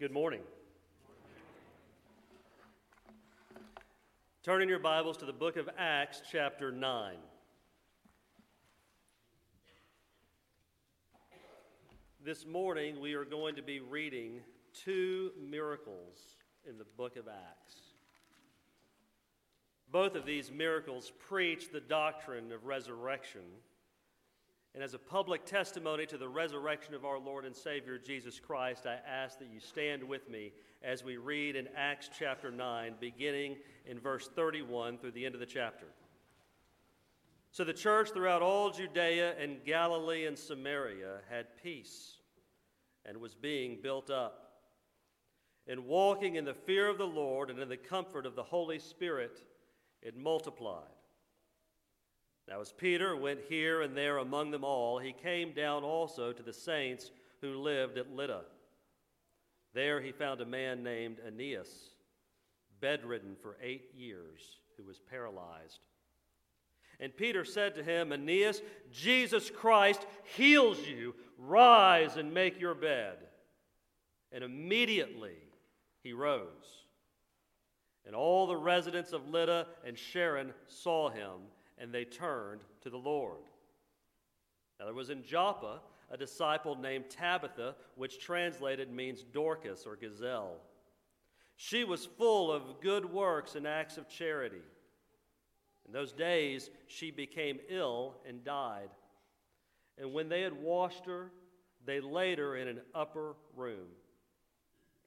Good morning. Turn in your Bibles to the book of Acts, chapter 9. This morning we are going to be reading two miracles in the book of Acts. Both of these miracles preach the doctrine of resurrection and as a public testimony to the resurrection of our Lord and Savior Jesus Christ, I ask that you stand with me as we read in Acts chapter 9, beginning in verse 31 through the end of the chapter. So the church throughout all Judea and Galilee and Samaria had peace and was being built up. And walking in the fear of the Lord and in the comfort of the Holy Spirit, it multiplied. Now, as Peter went here and there among them all, he came down also to the saints who lived at Lydda. There he found a man named Aeneas, bedridden for eight years, who was paralyzed. And Peter said to him, Aeneas, Jesus Christ heals you. Rise and make your bed. And immediately he rose. And all the residents of Lydda and Sharon saw him and they turned to the Lord. Now there was in Joppa a disciple named Tabitha, which translated means Dorcas or gazelle. She was full of good works and acts of charity. In those days, she became ill and died. And when they had washed her, they laid her in an upper room.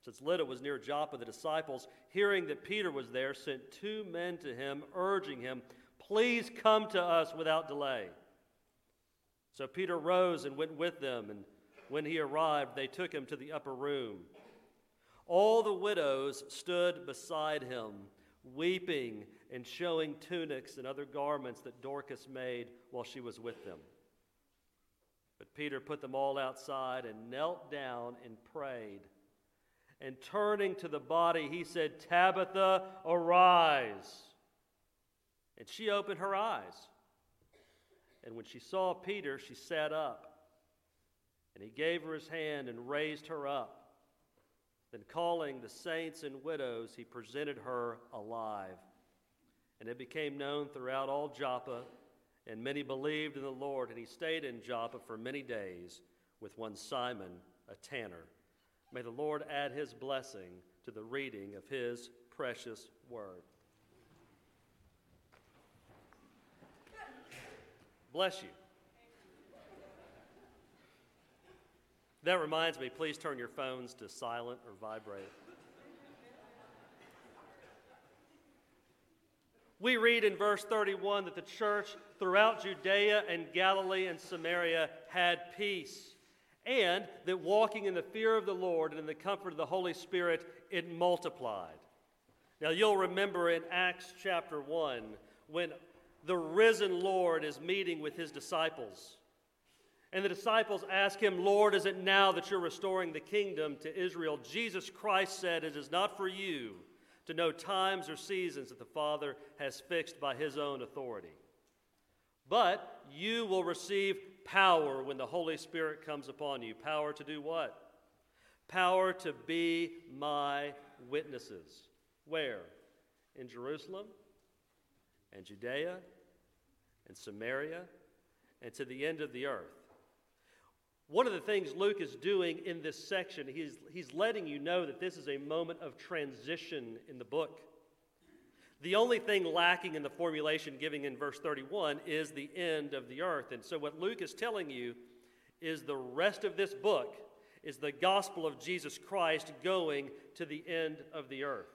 Since Lydda was near Joppa, the disciples, hearing that Peter was there, sent two men to him, urging him, Please come to us without delay. So Peter rose and went with them, and when he arrived, they took him to the upper room. All the widows stood beside him, weeping and showing tunics and other garments that Dorcas made while she was with them. But Peter put them all outside and knelt down and prayed. And turning to the body, he said, Tabitha, arise. And she opened her eyes. And when she saw Peter, she sat up. And he gave her his hand and raised her up. Then, calling the saints and widows, he presented her alive. And it became known throughout all Joppa, and many believed in the Lord. And he stayed in Joppa for many days with one Simon, a tanner. May the Lord add his blessing to the reading of his precious word. Bless you. That reminds me, please turn your phones to silent or vibrate. We read in verse 31 that the church throughout Judea and Galilee and Samaria had peace, and that walking in the fear of the Lord and in the comfort of the Holy Spirit, it multiplied. Now, you'll remember in Acts chapter 1 when the risen Lord is meeting with his disciples. And the disciples ask him, Lord, is it now that you're restoring the kingdom to Israel? Jesus Christ said, It is not for you to know times or seasons that the Father has fixed by his own authority. But you will receive power when the Holy Spirit comes upon you. Power to do what? Power to be my witnesses. Where? In Jerusalem and Judea and Samaria and to the end of the earth. One of the things Luke is doing in this section, he's, he's letting you know that this is a moment of transition in the book. The only thing lacking in the formulation giving in verse 31 is the end of the earth. And so, what Luke is telling you is the rest of this book is the gospel of Jesus Christ going to the end of the earth.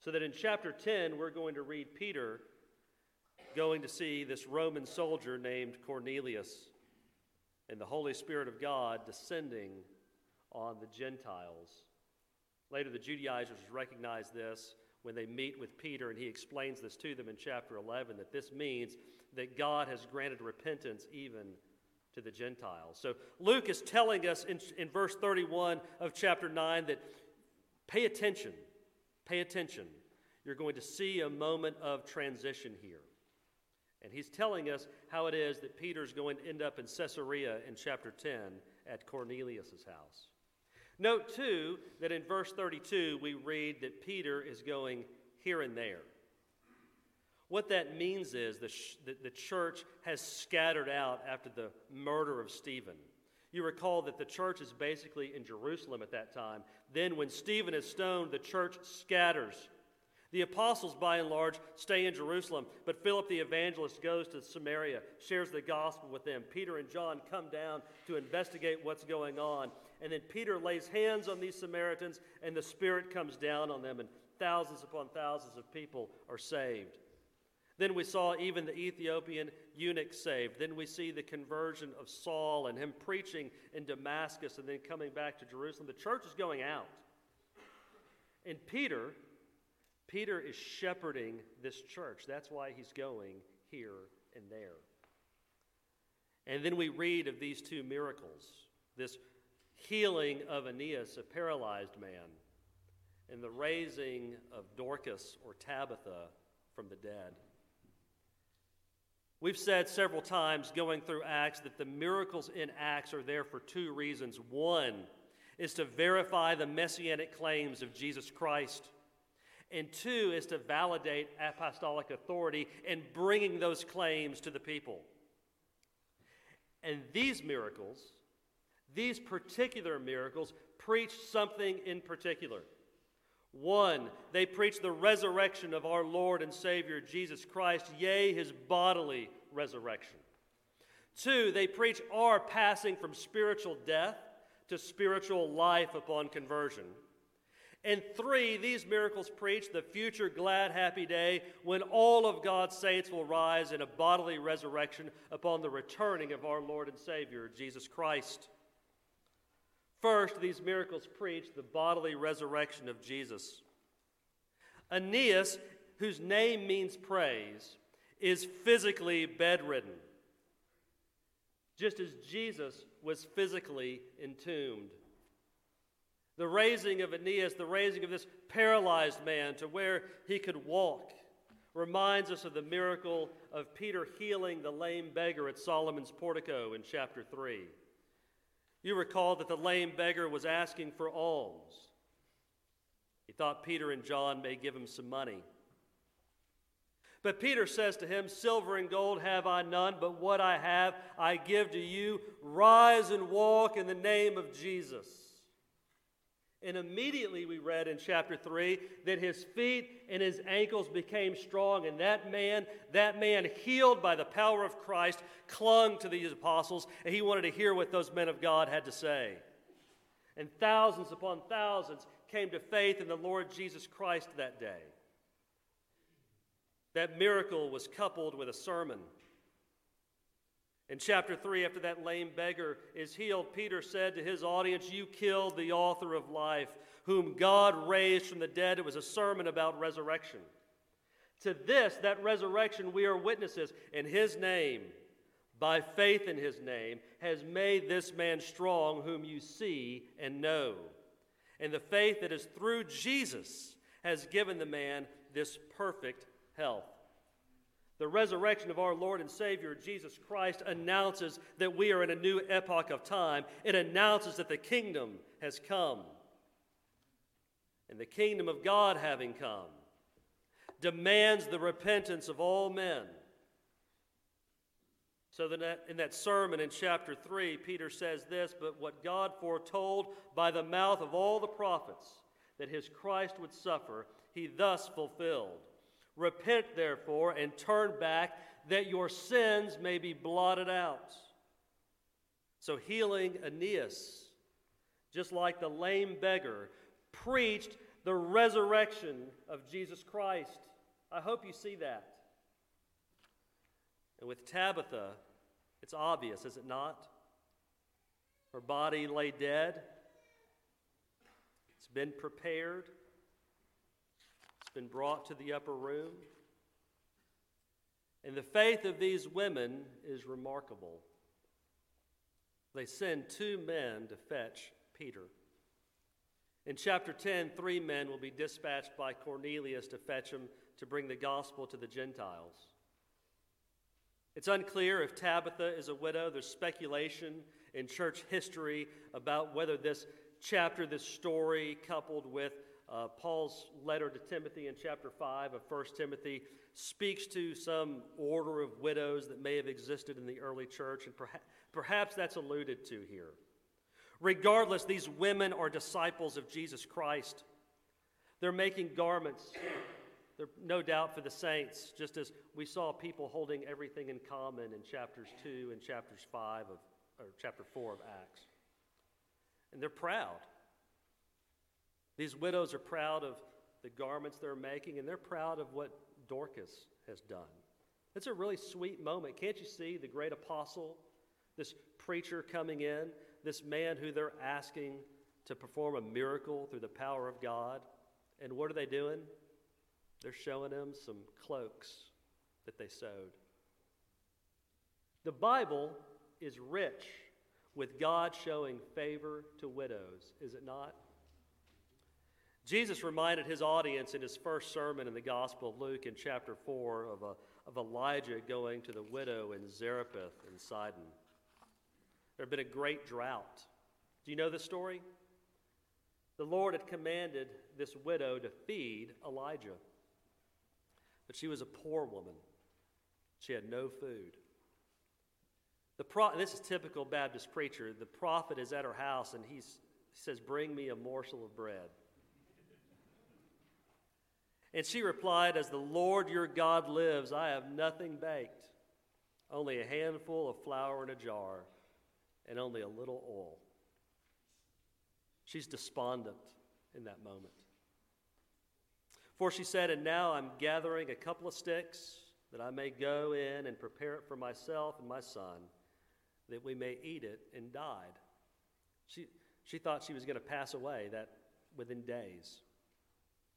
So that in chapter 10, we're going to read Peter going to see this Roman soldier named Cornelius and the Holy Spirit of God descending on the Gentiles. Later, the Judaizers recognize this when they meet with Peter, and he explains this to them in chapter 11 that this means that God has granted repentance even to the Gentiles. So, Luke is telling us in, in verse 31 of chapter 9 that pay attention, pay attention. You're going to see a moment of transition here. And he's telling us how it is that Peter's going to end up in Caesarea in chapter 10 at Cornelius' house. Note, too, that in verse 32 we read that Peter is going here and there. What that means is the, sh- the, the church has scattered out after the murder of Stephen. You recall that the church is basically in Jerusalem at that time. Then, when Stephen is stoned, the church scatters. The apostles, by and large, stay in Jerusalem, but Philip the evangelist goes to Samaria, shares the gospel with them. Peter and John come down to investigate what's going on. And then Peter lays hands on these Samaritans, and the Spirit comes down on them, and thousands upon thousands of people are saved. Then we saw even the Ethiopian eunuch saved. Then we see the conversion of Saul and him preaching in Damascus and then coming back to Jerusalem. The church is going out. And Peter, Peter is shepherding this church. That's why he's going here and there. And then we read of these two miracles this healing of Aeneas, a paralyzed man, and the raising of Dorcas or Tabitha from the dead. We've said several times going through Acts that the miracles in Acts are there for two reasons. One is to verify the messianic claims of Jesus Christ, and two is to validate apostolic authority in bringing those claims to the people. And these miracles, these particular miracles, preach something in particular. One, they preach the resurrection of our Lord and Savior Jesus Christ, yea, his bodily resurrection. Two, they preach our passing from spiritual death to spiritual life upon conversion. And three, these miracles preach the future glad, happy day when all of God's saints will rise in a bodily resurrection upon the returning of our Lord and Savior, Jesus Christ. First, these miracles preach the bodily resurrection of Jesus. Aeneas, whose name means praise, is physically bedridden, just as Jesus was physically entombed. The raising of Aeneas, the raising of this paralyzed man to where he could walk, reminds us of the miracle of Peter healing the lame beggar at Solomon's portico in chapter 3. You recall that the lame beggar was asking for alms. He thought Peter and John may give him some money. But Peter says to him, Silver and gold have I none, but what I have I give to you. Rise and walk in the name of Jesus. And immediately we read in chapter 3 that his feet and his ankles became strong, and that man, that man healed by the power of Christ, clung to these apostles, and he wanted to hear what those men of God had to say. And thousands upon thousands came to faith in the Lord Jesus Christ that day. That miracle was coupled with a sermon. In chapter 3, after that lame beggar is healed, Peter said to his audience, You killed the author of life, whom God raised from the dead. It was a sermon about resurrection. To this, that resurrection, we are witnesses, in his name, by faith in his name, has made this man strong, whom you see and know. And the faith that is through Jesus has given the man this perfect health. The resurrection of our Lord and Savior Jesus Christ announces that we are in a new epoch of time. It announces that the kingdom has come. And the kingdom of God, having come, demands the repentance of all men. So that in that sermon in chapter 3, Peter says this But what God foretold by the mouth of all the prophets that his Christ would suffer, he thus fulfilled. Repent, therefore, and turn back, that your sins may be blotted out. So, healing Aeneas, just like the lame beggar, preached the resurrection of Jesus Christ. I hope you see that. And with Tabitha, it's obvious, is it not? Her body lay dead. It's been prepared been brought to the upper room. And the faith of these women is remarkable. They send two men to fetch Peter. In chapter 10, three men will be dispatched by Cornelius to fetch him to bring the gospel to the Gentiles. It's unclear if Tabitha is a widow. There's speculation in church history about whether this chapter, this story, coupled with uh, Paul's letter to Timothy in chapter 5 of 1 Timothy, speaks to some order of widows that may have existed in the early church, and perha- perhaps that's alluded to here. Regardless, these women are disciples of Jesus Christ. They're making garments, they're no doubt for the saints, just as we saw people holding everything in common in chapters 2 and chapters 5 of, or chapter 4 of Acts. And they're proud. These widows are proud of the garments they're making, and they're proud of what Dorcas has done. It's a really sweet moment. Can't you see the great apostle, this preacher coming in, this man who they're asking to perform a miracle through the power of God? And what are they doing? They're showing him some cloaks that they sewed. The Bible is rich with God showing favor to widows, is it not? Jesus reminded his audience in his first sermon in the Gospel of Luke in chapter 4 of, a, of Elijah going to the widow in Zarephath in Sidon. There had been a great drought. Do you know the story? The Lord had commanded this widow to feed Elijah. But she was a poor woman. She had no food. The pro- this is typical Baptist preacher. The prophet is at her house and he says, Bring me a morsel of bread. And she replied, As the Lord your God lives, I have nothing baked, only a handful of flour in a jar, and only a little oil. She's despondent in that moment. For she said, And now I'm gathering a couple of sticks that I may go in and prepare it for myself and my son, that we may eat it, and died. She, she thought she was going to pass away that within days.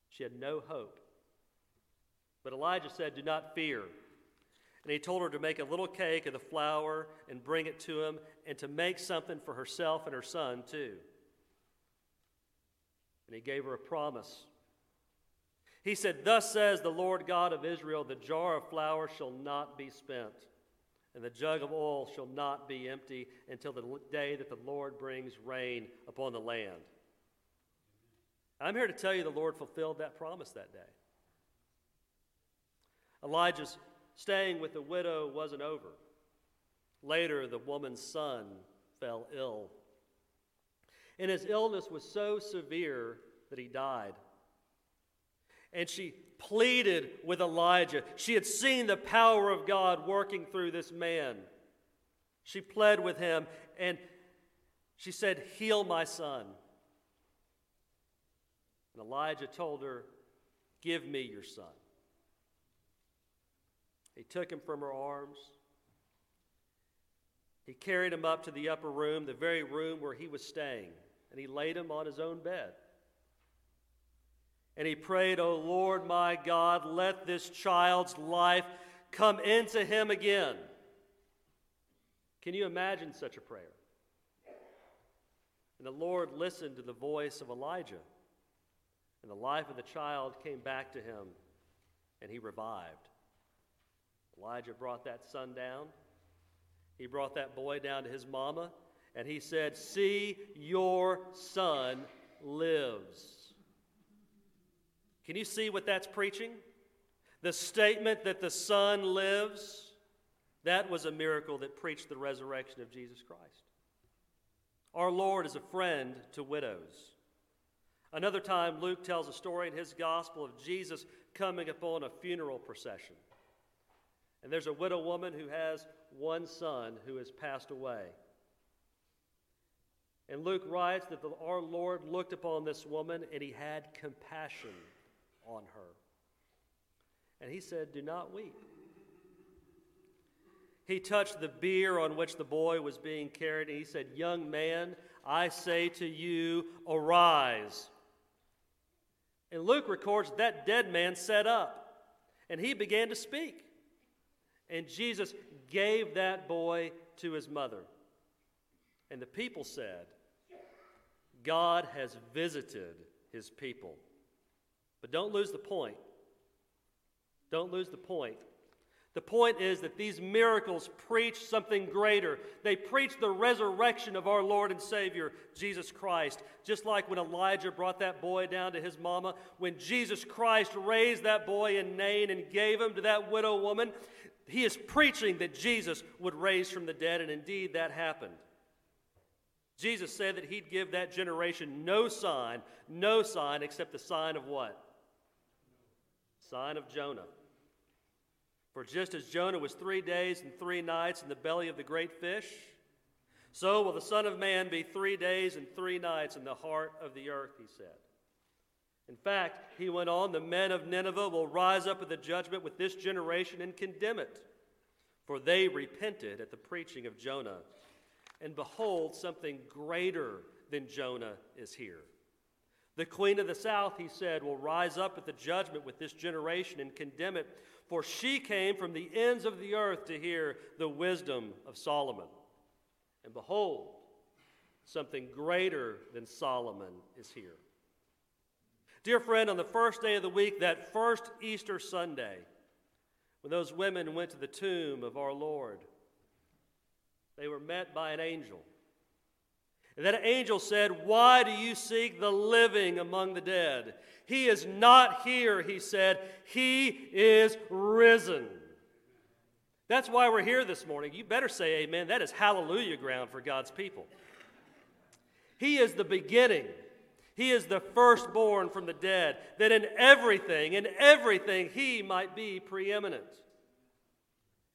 She had no hope. But Elijah said, Do not fear. And he told her to make a little cake of the flour and bring it to him, and to make something for herself and her son, too. And he gave her a promise. He said, Thus says the Lord God of Israel, the jar of flour shall not be spent, and the jug of oil shall not be empty until the day that the Lord brings rain upon the land. I'm here to tell you the Lord fulfilled that promise that day. Elijah's staying with the widow wasn't over. Later, the woman's son fell ill. And his illness was so severe that he died. And she pleaded with Elijah. She had seen the power of God working through this man. She pled with him and she said, Heal my son. And Elijah told her, Give me your son. He took him from her arms. He carried him up to the upper room, the very room where he was staying, and he laid him on his own bed. And he prayed, O Lord my God, let this child's life come into him again. Can you imagine such a prayer? And the Lord listened to the voice of Elijah, and the life of the child came back to him, and he revived. Elijah brought that son down. He brought that boy down to his mama, and he said, See, your son lives. Can you see what that's preaching? The statement that the son lives, that was a miracle that preached the resurrection of Jesus Christ. Our Lord is a friend to widows. Another time, Luke tells a story in his gospel of Jesus coming upon a funeral procession. And there's a widow woman who has one son who has passed away. And Luke writes that the, our Lord looked upon this woman and he had compassion on her. And he said, Do not weep. He touched the bier on which the boy was being carried and he said, Young man, I say to you, arise. And Luke records that dead man sat up and he began to speak. And Jesus gave that boy to his mother. And the people said, God has visited his people. But don't lose the point. Don't lose the point. The point is that these miracles preach something greater. They preach the resurrection of our Lord and Savior, Jesus Christ. Just like when Elijah brought that boy down to his mama, when Jesus Christ raised that boy in Nain and gave him to that widow woman, he is preaching that Jesus would raise from the dead, and indeed that happened. Jesus said that he'd give that generation no sign, no sign except the sign of what? Sign of Jonah. For just as Jonah was three days and three nights in the belly of the great fish, so will the Son of Man be three days and three nights in the heart of the earth, he said. In fact, he went on, the men of Nineveh will rise up at the judgment with this generation and condemn it. For they repented at the preaching of Jonah. And behold, something greater than Jonah is here. The queen of the south, he said, will rise up at the judgment with this generation and condemn it for she came from the ends of the earth to hear the wisdom of Solomon. And behold, something greater than Solomon is here. Dear friend, on the first day of the week, that first Easter Sunday, when those women went to the tomb of our Lord, they were met by an angel. And that angel said, Why do you seek the living among the dead? He is not here, he said. He is risen. That's why we're here this morning. You better say amen. That is hallelujah ground for God's people. He is the beginning. He is the firstborn from the dead, that in everything, in everything, he might be preeminent.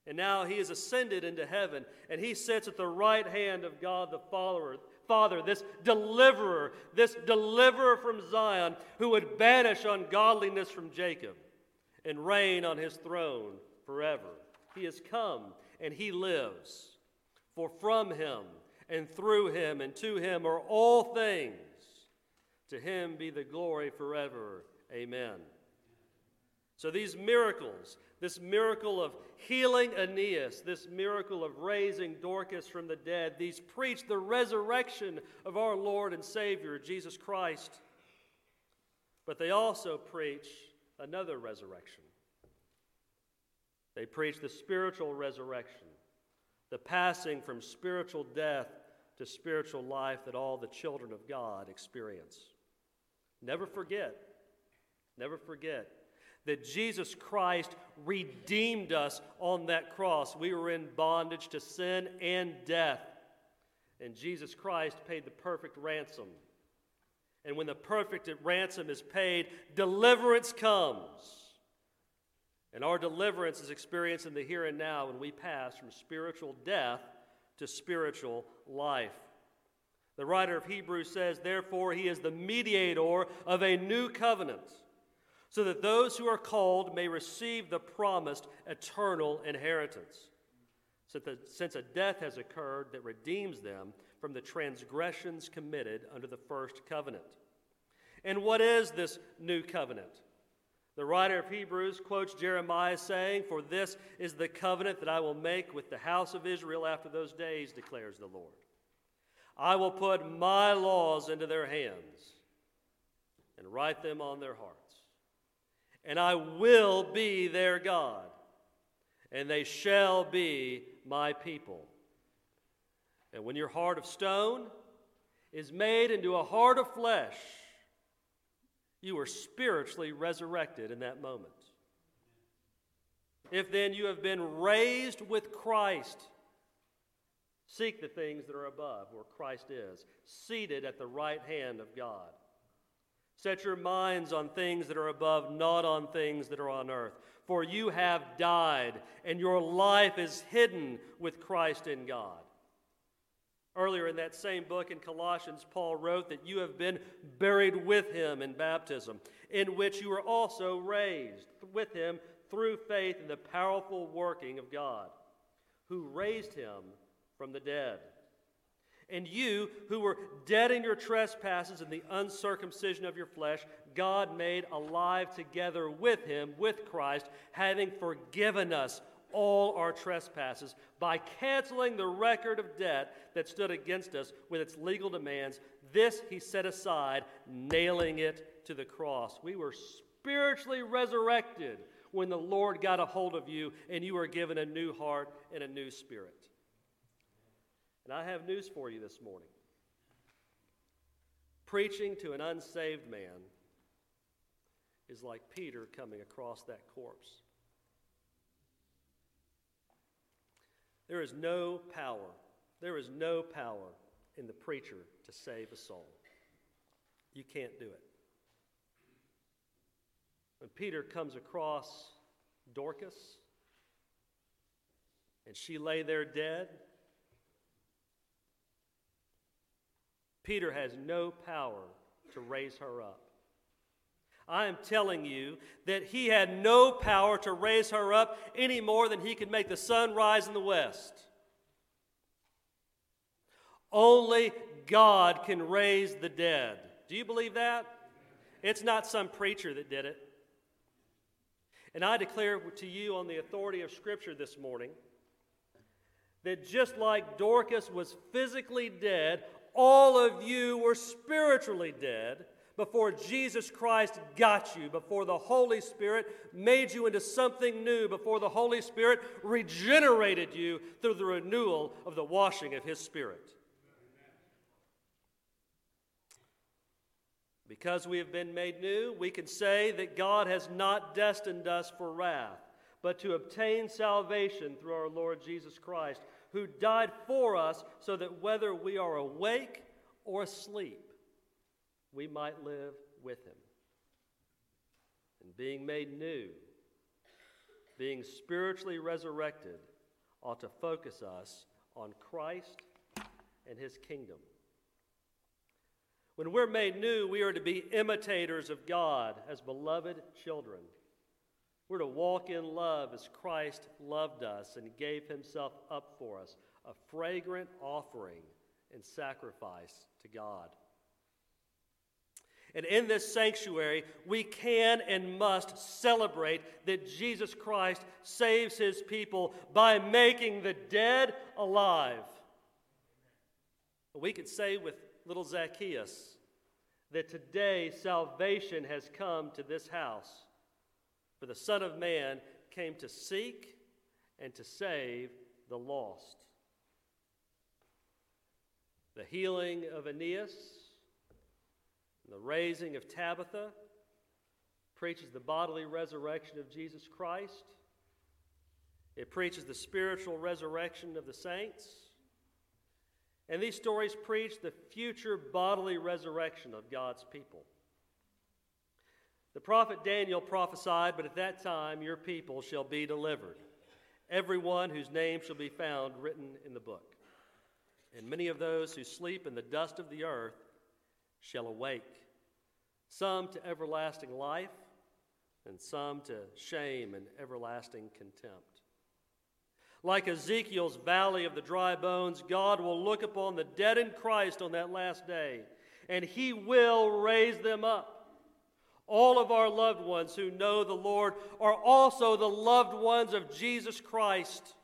And now he is ascended into heaven, and he sits at the right hand of God the Father, Father, this deliverer, this deliverer from Zion, who would banish ungodliness from Jacob and reign on his throne forever. He has come and he lives. For from him and through him and to him are all things. To him be the glory forever. Amen. So these miracles, this miracle of healing Aeneas, this miracle of raising Dorcas from the dead, these preach the resurrection of our Lord and Savior, Jesus Christ. But they also preach another resurrection. They preach the spiritual resurrection, the passing from spiritual death to spiritual life that all the children of God experience. Never forget, never forget that Jesus Christ redeemed us on that cross. We were in bondage to sin and death, and Jesus Christ paid the perfect ransom. And when the perfect ransom is paid, deliverance comes. And our deliverance is experienced in the here and now when we pass from spiritual death to spiritual life. The writer of Hebrews says, Therefore, he is the mediator of a new covenant so that those who are called may receive the promised eternal inheritance. Since a death has occurred that redeems them from the transgressions committed under the first covenant. And what is this new covenant? The writer of Hebrews quotes Jeremiah saying, For this is the covenant that I will make with the house of Israel after those days, declares the Lord. I will put my laws into their hands and write them on their hearts and I will be their God, and they shall be my people. And when your heart of stone is made into a heart of flesh, you are spiritually resurrected in that moment. If then you have been raised with Christ, seek the things that are above, where Christ is, seated at the right hand of God. Set your minds on things that are above, not on things that are on earth. For you have died, and your life is hidden with Christ in God. Earlier in that same book in Colossians, Paul wrote that you have been buried with him in baptism, in which you were also raised with him through faith in the powerful working of God, who raised him from the dead. And you, who were dead in your trespasses and the uncircumcision of your flesh, God made alive together with him, with Christ, having forgiven us all our trespasses by canceling the record of debt that stood against us with its legal demands. This he set aside, nailing it to the cross. We were spiritually resurrected when the Lord got a hold of you and you were given a new heart and a new spirit. And I have news for you this morning. Preaching to an unsaved man is like Peter coming across that corpse. There is no power, there is no power in the preacher to save a soul. You can't do it. When Peter comes across Dorcas and she lay there dead, Peter has no power to raise her up. I am telling you that he had no power to raise her up any more than he could make the sun rise in the west. Only God can raise the dead. Do you believe that? It's not some preacher that did it. And I declare to you on the authority of Scripture this morning that just like Dorcas was physically dead, all of you were spiritually dead before Jesus Christ got you, before the Holy Spirit made you into something new, before the Holy Spirit regenerated you through the renewal of the washing of His Spirit. Because we have been made new, we can say that God has not destined us for wrath, but to obtain salvation through our Lord Jesus Christ, who died for us so that whether we are awake or asleep, we might live with him. And being made new, being spiritually resurrected, ought to focus us on Christ and his kingdom. When we're made new, we are to be imitators of God as beloved children. We're to walk in love as Christ loved us and gave himself up for us, a fragrant offering and sacrifice to God. And in this sanctuary, we can and must celebrate that Jesus Christ saves his people by making the dead alive. We could say with little Zacchaeus that today salvation has come to this house. For the Son of Man came to seek and to save the lost. The healing of Aeneas the raising of Tabitha preaches the bodily resurrection of Jesus Christ. It preaches the spiritual resurrection of the saints. And these stories preach the future bodily resurrection of God's people. The prophet Daniel prophesied, but at that time your people shall be delivered, everyone whose name shall be found written in the book. And many of those who sleep in the dust of the earth shall awake, some to everlasting life, and some to shame and everlasting contempt. Like Ezekiel's valley of the dry bones, God will look upon the dead in Christ on that last day, and he will raise them up. All of our loved ones who know the Lord are also the loved ones of Jesus Christ.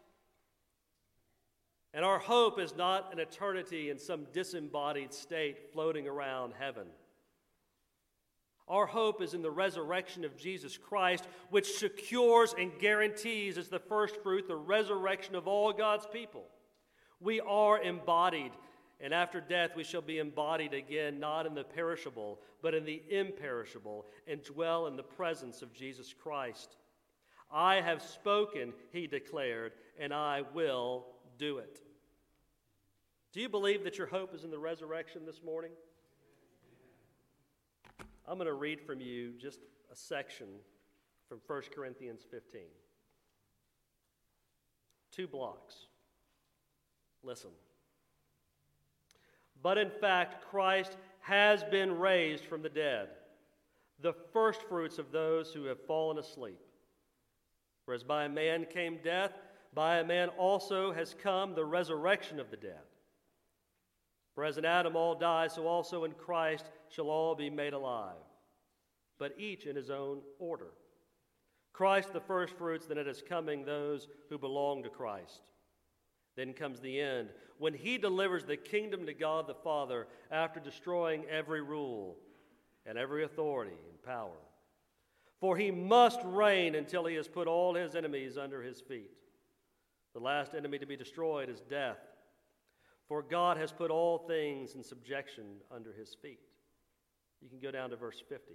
And our hope is not an eternity in some disembodied state floating around heaven. Our hope is in the resurrection of Jesus Christ, which secures and guarantees as the first fruit the resurrection of all God's people. We are embodied, and after death we shall be embodied again, not in the perishable, but in the imperishable, and dwell in the presence of Jesus Christ. I have spoken, he declared, and I will do it. Do you believe that your hope is in the resurrection this morning? I'm going to read from you just a section from 1 Corinthians 15. Two blocks. Listen. But in fact, Christ has been raised from the dead, the firstfruits of those who have fallen asleep. For as by a man came death, by a man also has come the resurrection of the dead. For as in Adam all die, so also in Christ shall all be made alive, but each in his own order. Christ the firstfruits, then it is coming those who belong to Christ. Then comes the end, when he delivers the kingdom to God the Father after destroying every rule and every authority and power. For he must reign until he has put all his enemies under his feet. The last enemy to be destroyed is death. For God has put all things in subjection under his feet. You can go down to verse 50.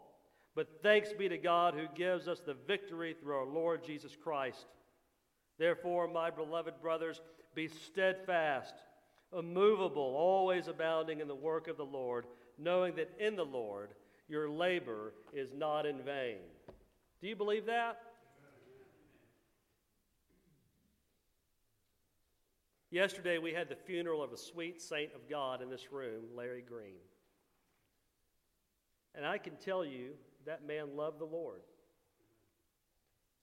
But thanks be to God who gives us the victory through our Lord Jesus Christ. Therefore, my beloved brothers, be steadfast, immovable, always abounding in the work of the Lord, knowing that in the Lord your labor is not in vain. Do you believe that? Yesterday, we had the funeral of a sweet saint of God in this room, Larry Green. And I can tell you that man loved the Lord.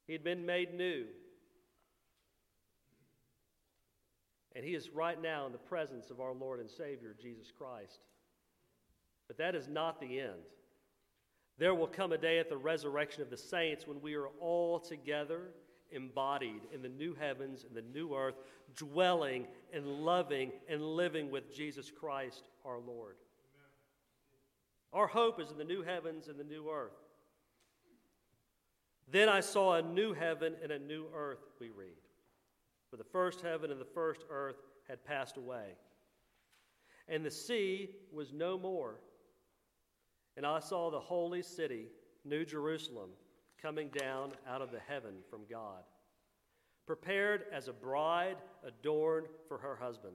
He'd been made new. And he is right now in the presence of our Lord and Savior, Jesus Christ. But that is not the end. There will come a day at the resurrection of the saints when we are all together, embodied in the new heavens and the new earth, dwelling and loving and living with Jesus Christ our Lord. Our hope is in the new heavens and the new earth. Then I saw a new heaven and a new earth, we read. For the first heaven and the first earth had passed away. And the sea was no more. And I saw the holy city, New Jerusalem, coming down out of the heaven from God, prepared as a bride adorned for her husband.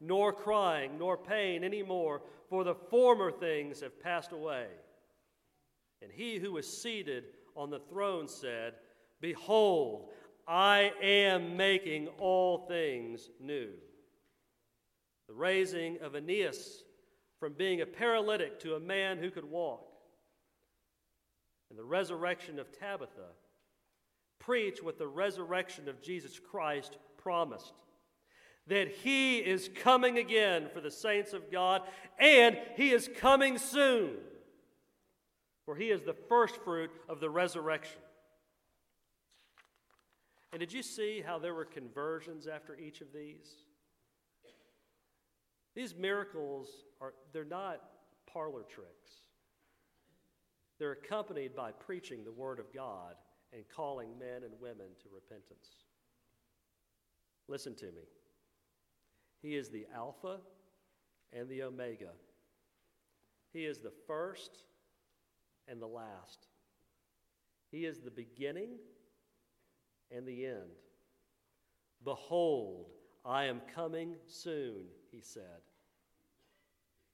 nor crying, nor pain any more, for the former things have passed away. And he who was seated on the throne said, Behold, I am making all things new. The raising of Aeneas from being a paralytic to a man who could walk, and the resurrection of Tabitha preach what the resurrection of Jesus Christ promised that he is coming again for the saints of God, and he is coming soon, for he is the first fruit of the resurrection. And did you see how there were conversions after each of these? These miracles are they're not parlor tricks. They're accompanied by preaching the word of God and calling men and women to repentance. Listen to me. He is the Alpha and the Omega. He is the first and the last. He is the beginning and the end. Behold, I am coming soon, he said.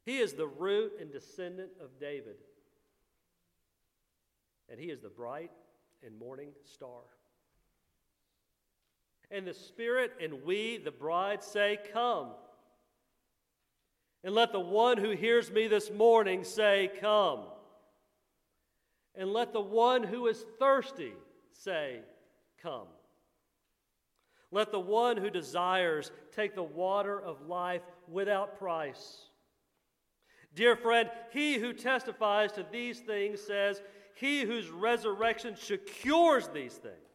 He is the root and descendant of David, and he is the bright and morning star. And the Spirit and we, the bride, say, Come. And let the one who hears me this morning say, Come. And let the one who is thirsty say, Come. Let the one who desires take the water of life without price. Dear friend, he who testifies to these things says, He whose resurrection secures these things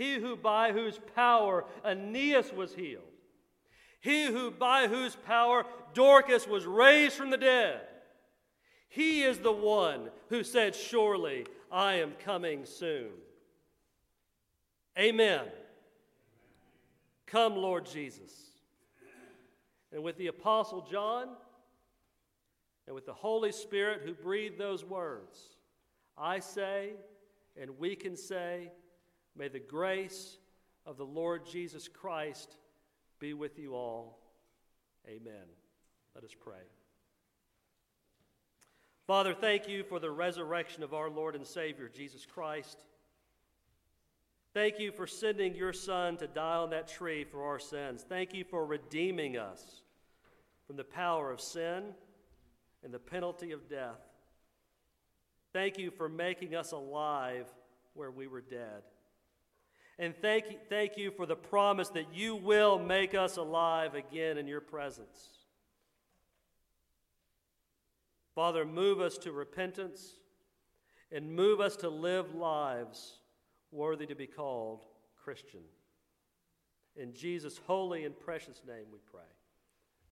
He who by whose power Aeneas was healed. He who by whose power Dorcas was raised from the dead. He is the one who said, Surely I am coming soon. Amen. Come, Lord Jesus. And with the Apostle John and with the Holy Spirit who breathed those words, I say, and we can say, May the grace of the Lord Jesus Christ be with you all. Amen. Let us pray. Father, thank you for the resurrection of our Lord and Savior, Jesus Christ. Thank you for sending your Son to die on that tree for our sins. Thank you for redeeming us from the power of sin and the penalty of death. Thank you for making us alive where we were dead. And thank, thank you for the promise that you will make us alive again in your presence. Father, move us to repentance and move us to live lives worthy to be called Christian. In Jesus' holy and precious name we pray.